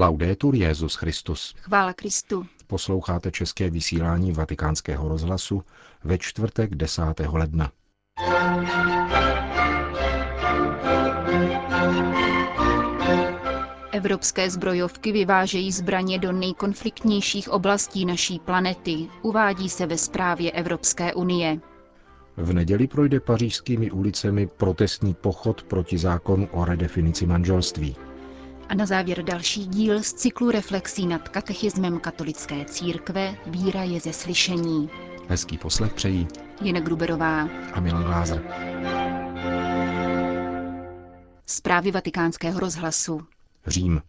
Laudetur Jezus Christus. Chvála Kristu. Posloucháte české vysílání Vatikánského rozhlasu ve čtvrtek 10. ledna. Evropské zbrojovky vyvážejí zbraně do nejkonfliktnějších oblastí naší planety, uvádí se ve zprávě Evropské unie. V neděli projde pařížskými ulicemi protestní pochod proti zákonu o redefinici manželství. A na závěr další díl z cyklu reflexí nad katechismem katolické církve Víra je ze slyšení. Hezký poslech přejí Jena Gruberová a Milan Glázer. Zprávy vatikánského rozhlasu. Řím.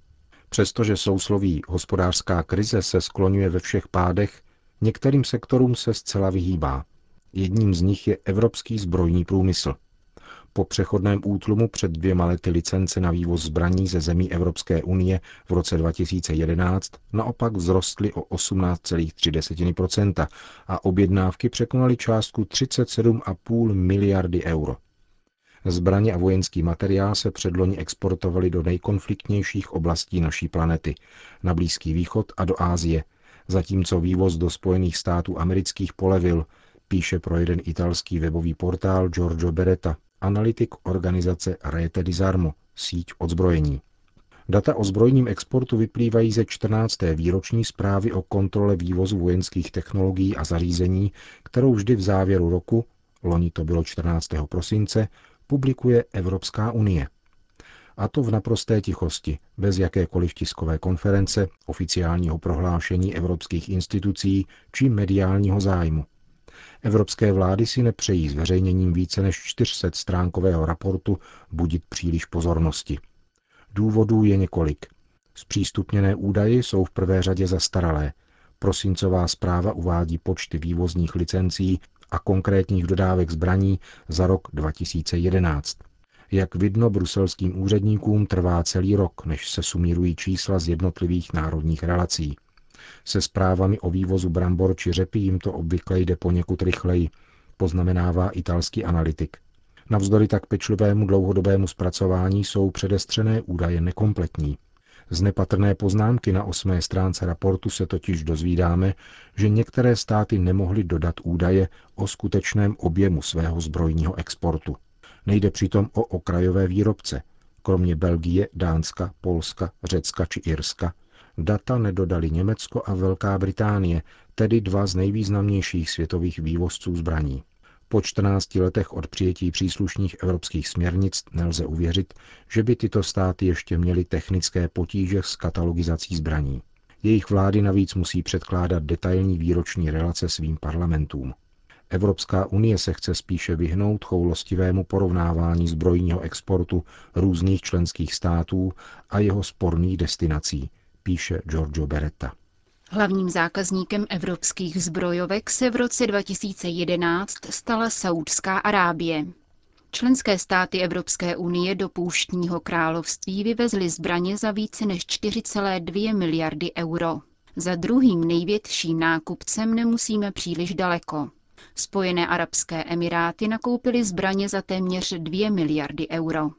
Přestože sousloví hospodářská krize se skloňuje ve všech pádech, některým sektorům se zcela vyhýbá. Jedním z nich je evropský zbrojní průmysl. Po přechodném útlumu před dvěma lety licence na vývoz zbraní ze zemí Evropské unie v roce 2011 naopak vzrostly o 18,3% a objednávky překonaly částku 37,5 miliardy euro. Zbraně a vojenský materiál se předloni exportovaly do nejkonfliktnějších oblastí naší planety, na Blízký východ a do Ázie, zatímco vývoz do Spojených států amerických polevil, píše pro jeden italský webový portál Giorgio Beretta, analytik organizace Rete Disarmo, síť odzbrojení. Data o zbrojním exportu vyplývají ze 14. výroční zprávy o kontrole vývozu vojenských technologií a zařízení, kterou vždy v závěru roku, loni to bylo 14. prosince, publikuje Evropská unie. A to v naprosté tichosti, bez jakékoliv tiskové konference, oficiálního prohlášení evropských institucí či mediálního zájmu. Evropské vlády si nepřejí zveřejněním více než 400 stránkového raportu budit příliš pozornosti. Důvodů je několik. Zpřístupněné údaje jsou v prvé řadě zastaralé. Prosincová zpráva uvádí počty vývozních licencí a konkrétních dodávek zbraní za rok 2011. Jak vidno bruselským úředníkům trvá celý rok, než se sumírují čísla z jednotlivých národních relací. Se zprávami o vývozu brambor či řepy jim to obvykle jde poněkud rychleji, poznamenává italský analytik. Navzdory tak pečlivému dlouhodobému zpracování jsou předestřené údaje nekompletní. Z nepatrné poznámky na osmé stránce raportu se totiž dozvídáme, že některé státy nemohly dodat údaje o skutečném objemu svého zbrojního exportu. Nejde přitom o okrajové výrobce. Kromě Belgie, Dánska, Polska, Řecka či Irska data nedodali Německo a Velká Británie, tedy dva z nejvýznamnějších světových vývozců zbraní. Po 14 letech od přijetí příslušných evropských směrnic nelze uvěřit, že by tyto státy ještě měly technické potíže s katalogizací zbraní. Jejich vlády navíc musí předkládat detailní výroční relace svým parlamentům. Evropská unie se chce spíše vyhnout choulostivému porovnávání zbrojního exportu různých členských států a jeho sporných destinací, píše Giorgio Beretta. Hlavním zákazníkem evropských zbrojovek se v roce 2011 stala Saudská Arábie. Členské státy Evropské unie do Půštního království vyvezly zbraně za více než 4,2 miliardy euro. Za druhým největším nákupcem nemusíme příliš daleko. Spojené arabské emiráty nakoupily zbraně za téměř 2 miliardy euro.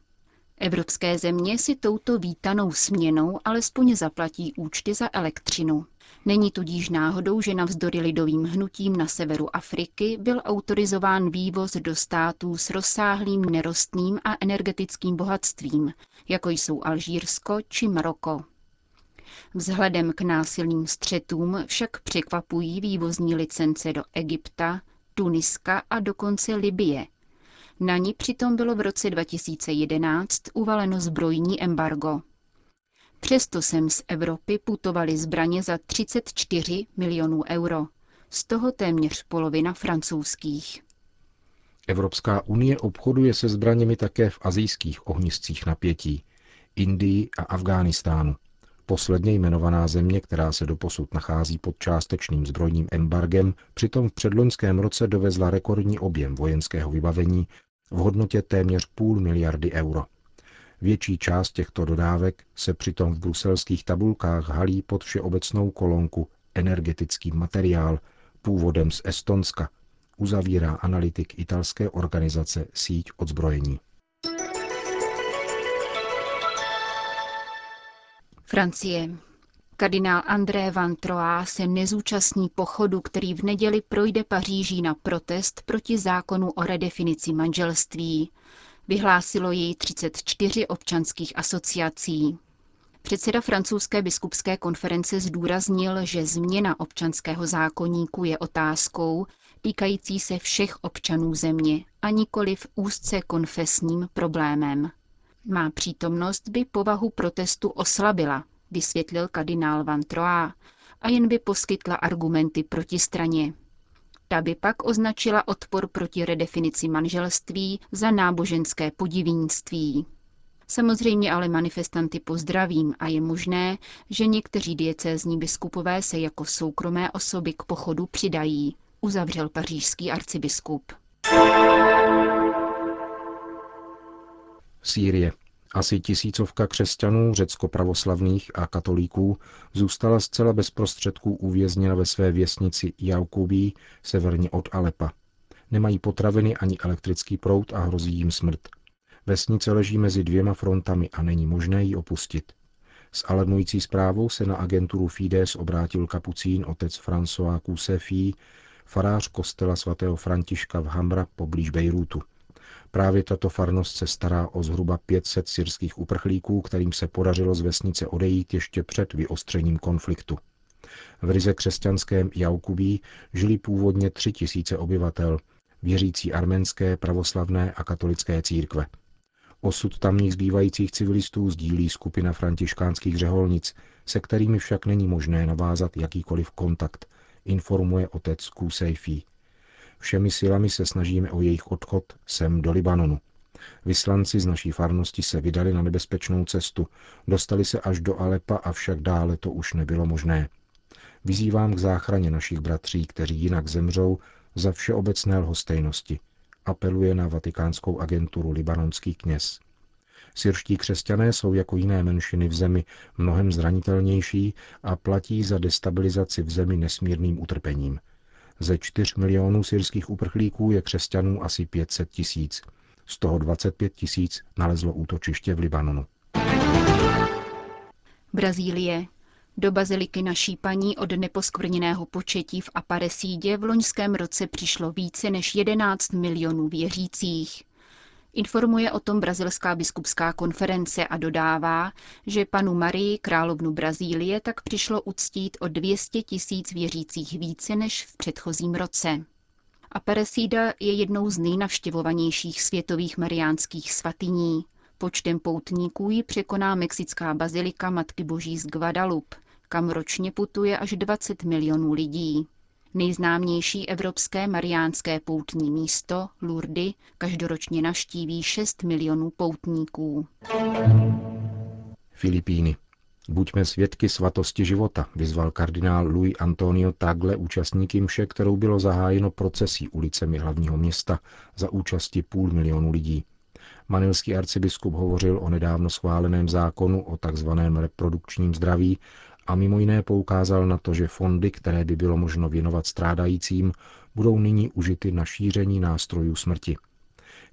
Evropské země si touto vítanou směnou alespoň zaplatí účty za elektřinu. Není tudíž náhodou, že navzdory lidovým hnutím na severu Afriky byl autorizován vývoz do států s rozsáhlým nerostným a energetickým bohatstvím, jako jsou Alžírsko či Maroko. Vzhledem k násilným střetům však překvapují vývozní licence do Egypta, Tuniska a dokonce Libye. Na ní přitom bylo v roce 2011 uvaleno zbrojní embargo. Přesto sem z Evropy putovaly zbraně za 34 milionů euro, z toho téměř polovina francouzských. Evropská unie obchoduje se zbraněmi také v azijských ohniscích napětí, Indii a Afghánistánu. Posledně jmenovaná země, která se doposud nachází pod částečným zbrojním embargem, přitom v předloňském roce dovezla rekordní objem vojenského vybavení v hodnotě téměř půl miliardy euro. Větší část těchto dodávek se přitom v bruselských tabulkách halí pod všeobecnou kolonku energetický materiál původem z Estonska, uzavírá analytik italské organizace Síť odzbrojení. Francie. Kardinál André Van Troyes se nezúčastní pochodu, který v neděli projde Paříží na protest proti zákonu o redefinici manželství. Vyhlásilo jej 34 občanských asociací. Předseda francouzské biskupské konference zdůraznil, že změna občanského zákonníku je otázkou týkající se všech občanů země a nikoli v úzce konfesním problémem. Má přítomnost by povahu protestu oslabila, vysvětlil kardinál Van Troa, a jen by poskytla argumenty proti straně. Ta by pak označila odpor proti redefinici manželství za náboženské podivínství. Samozřejmě ale manifestanty pozdravím a je možné, že někteří diecézní biskupové se jako soukromé osoby k pochodu přidají, uzavřel pařížský arcibiskup. Sýrie. Asi tisícovka křesťanů, řecko-pravoslavných a katolíků zůstala zcela bez prostředků uvězněna ve své věsnici Jaukubí, severně od Alepa. Nemají potraviny ani elektrický proud a hrozí jim smrt. Vesnice leží mezi dvěma frontami a není možné ji opustit. S alarmující zprávou se na agenturu Fides obrátil kapucín otec François Kusefí, farář kostela svatého Františka v Hamra poblíž Bejrútu. Právě tato farnost se stará o zhruba 500 syrských uprchlíků, kterým se podařilo z vesnice odejít ještě před vyostřením konfliktu. V ryze křesťanském Jaukubí žili původně tři tisíce obyvatel, věřící arménské, pravoslavné a katolické církve. Osud tamních zbývajících civilistů sdílí skupina františkánských řeholnic, se kterými však není možné navázat jakýkoliv kontakt, informuje otec Kusejfí. Všemi silami se snažíme o jejich odchod sem do Libanonu. Vyslanci z naší farnosti se vydali na nebezpečnou cestu, dostali se až do Alepa, avšak dále to už nebylo možné. Vyzývám k záchraně našich bratří, kteří jinak zemřou, za všeobecné lhostejnosti, apeluje na vatikánskou agenturu libanonský kněz. Syrští křesťané jsou jako jiné menšiny v zemi mnohem zranitelnější a platí za destabilizaci v zemi nesmírným utrpením – ze 4 milionů syrských uprchlíků je křesťanů asi 500 tisíc. Z toho 25 tisíc nalezlo útočiště v Libanonu. Brazílie. Do baziliky naší paní od neposkvrněného početí v Aparesídě v loňském roce přišlo více než 11 milionů věřících. Informuje o tom Brazilská biskupská konference a dodává, že panu Marii, královnu Brazílie, tak přišlo uctít o 200 tisíc věřících více než v předchozím roce. Aparecida je jednou z nejnavštěvovanějších světových mariánských svatyní. Počtem poutníků ji překoná mexická bazilika Matky Boží z Guadalupe, kam ročně putuje až 20 milionů lidí. Nejznámější evropské mariánské poutní místo, Lourdes, každoročně navštíví 6 milionů poutníků. Filipíny. Buďme svědky svatosti života, vyzval kardinál Louis Antonio Tagle účastníky mše, kterou bylo zahájeno procesí ulicemi hlavního města za účasti půl milionu lidí. Manilský arcibiskup hovořil o nedávno schváleném zákonu o takzvaném reprodukčním zdraví a mimo jiné poukázal na to, že fondy, které by bylo možno věnovat strádajícím, budou nyní užity na šíření nástrojů smrti.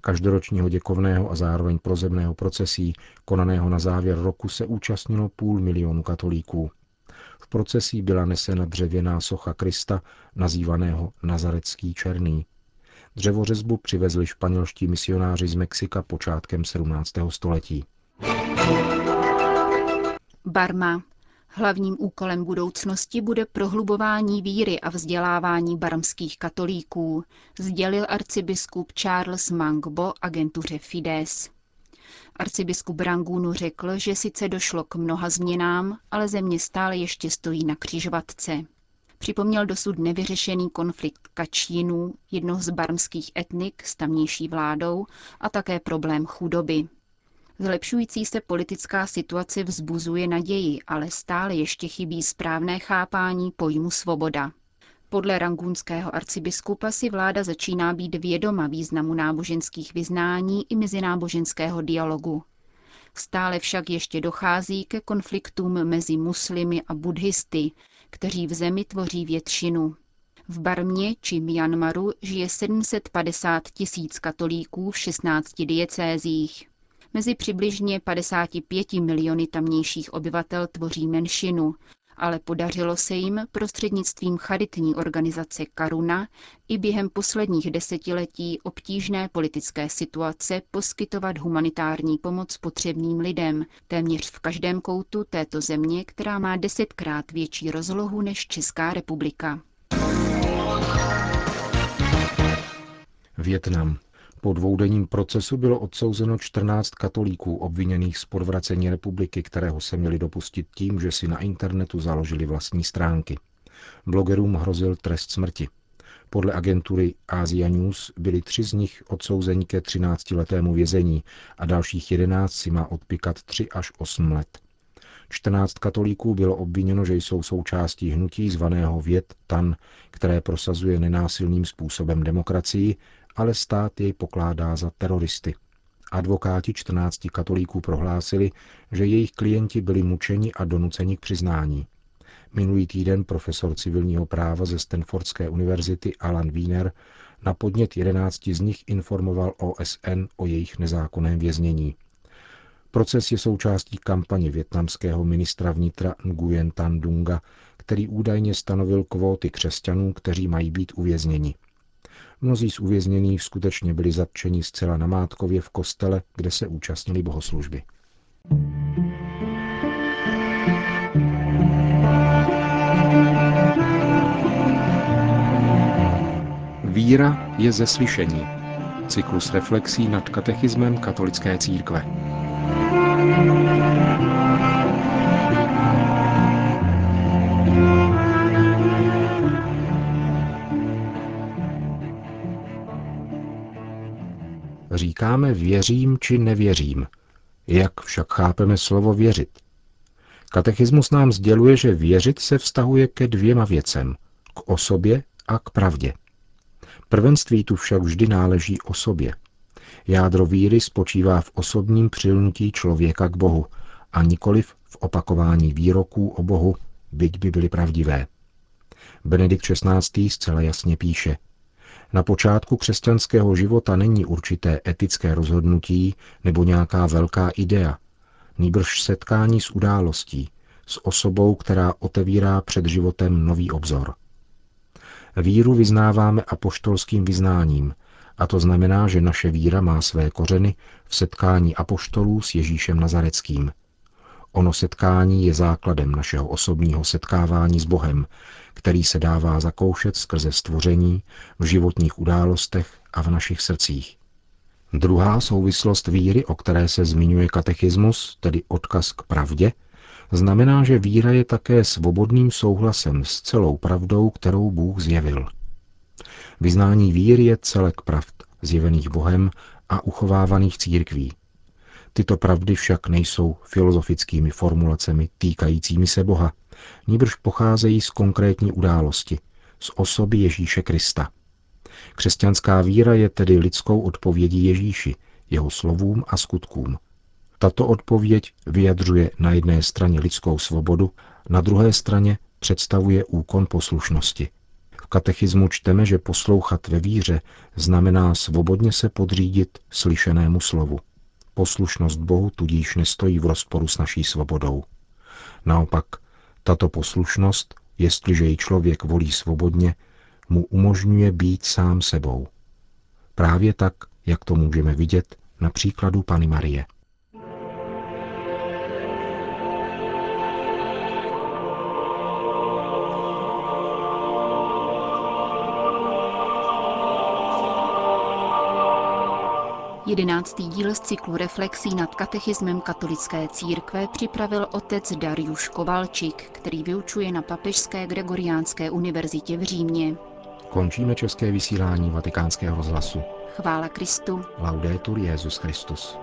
Každoročního děkovného a zároveň prozemného procesí, konaného na závěr roku, se účastnilo půl milionu katolíků. V procesí byla nesena dřevěná socha Krista, nazývaného Nazarecký černý. Dřevořezbu přivezli španělští misionáři z Mexika počátkem 17. století. Barma. Hlavním úkolem budoucnosti bude prohlubování víry a vzdělávání barmských katolíků, sdělil arcibiskup Charles Mangbo agentuře Fides. Arcibiskup Rangunu řekl, že sice došlo k mnoha změnám, ale země stále ještě stojí na křižovatce. Připomněl dosud nevyřešený konflikt Kačínů, jednoho z barmských etnik s tamnější vládou, a také problém chudoby. Zlepšující se politická situace vzbuzuje naději, ale stále ještě chybí správné chápání pojmu svoboda. Podle rangunského arcibiskupa si vláda začíná být vědoma významu náboženských vyznání i mezináboženského dialogu. Stále však ještě dochází ke konfliktům mezi muslimy a buddhisty, kteří v zemi tvoří většinu. V Barmě či Myanmaru žije 750 tisíc katolíků v 16 diecézích. Mezi přibližně 55 miliony tamnějších obyvatel tvoří menšinu, ale podařilo se jim prostřednictvím charitní organizace Karuna i během posledních desetiletí obtížné politické situace poskytovat humanitární pomoc potřebným lidem, téměř v každém koutu této země, která má desetkrát větší rozlohu než Česká republika. Větnam. Po dvoudenním procesu bylo odsouzeno 14 katolíků obviněných z podvracení republiky, kterého se měli dopustit tím, že si na internetu založili vlastní stránky. Blogerům hrozil trest smrti. Podle agentury Asia News byli tři z nich odsouzeni ke 13-letému vězení a dalších 11 si má odpikat 3 až 8 let. 14 katolíků bylo obviněno, že jsou součástí hnutí zvaného Vět Tan, které prosazuje nenásilným způsobem demokracii ale stát jej pokládá za teroristy. Advokáti 14 katolíků prohlásili, že jejich klienti byli mučeni a donuceni k přiznání. Minulý týden profesor civilního práva ze Stanfordské univerzity Alan Wiener na podnět 11 z nich informoval OSN o jejich nezákonném věznění. Proces je součástí kampaně větnamského ministra vnitra Nguyen Tan Dunga, který údajně stanovil kvóty křesťanů, kteří mají být uvězněni. Mnozí z uvězněných skutečně byli zatčeni zcela namátkově v kostele, kde se účastnili bohoslužby. Víra je ze slyšení. Cyklus reflexí nad katechismem katolické církve. Říkáme věřím či nevěřím. Jak však chápeme slovo věřit? Katechismus nám sděluje, že věřit se vztahuje ke dvěma věcem. K osobě a k pravdě. Prvenství tu však vždy náleží osobě. Jádro víry spočívá v osobním přilnutí člověka k Bohu a nikoliv v opakování výroků o Bohu, byť by byly pravdivé. Benedikt XVI. zcela jasně píše – na počátku křesťanského života není určité etické rozhodnutí nebo nějaká velká idea, nýbrž setkání s událostí, s osobou, která otevírá před životem nový obzor. Víru vyznáváme apoštolským vyznáním, a to znamená, že naše víra má své kořeny v setkání apoštolů s Ježíšem Nazareckým. Ono setkání je základem našeho osobního setkávání s Bohem, který se dává zakoušet skrze stvoření, v životních událostech a v našich srdcích. Druhá souvislost víry, o které se zmiňuje katechismus, tedy odkaz k pravdě, znamená, že víra je také svobodným souhlasem s celou pravdou, kterou Bůh zjevil. Vyznání víry je celek pravd, zjevených Bohem a uchovávaných církví. Tyto pravdy však nejsou filozofickými formulacemi týkajícími se Boha, níbrž pocházejí z konkrétní události, z osoby Ježíše Krista. Křesťanská víra je tedy lidskou odpovědí Ježíši, jeho slovům a skutkům. Tato odpověď vyjadřuje na jedné straně lidskou svobodu, na druhé straně představuje úkon poslušnosti. V katechismu čteme, že poslouchat ve víře znamená svobodně se podřídit slyšenému slovu. Poslušnost Bohu tudíž nestojí v rozporu s naší svobodou. Naopak, tato poslušnost, jestliže ji člověk volí svobodně, mu umožňuje být sám sebou. Právě tak, jak to můžeme vidět na příkladu Pany Marie. 11. díl z cyklu reflexí nad katechismem katolické církve připravil otec Dariuš Kovalčik, který vyučuje na Papežské Gregoriánské univerzitě v Římě. Končíme české vysílání vatikánského rozhlasu. Chvála Kristu. Laudetur Jezus Christus.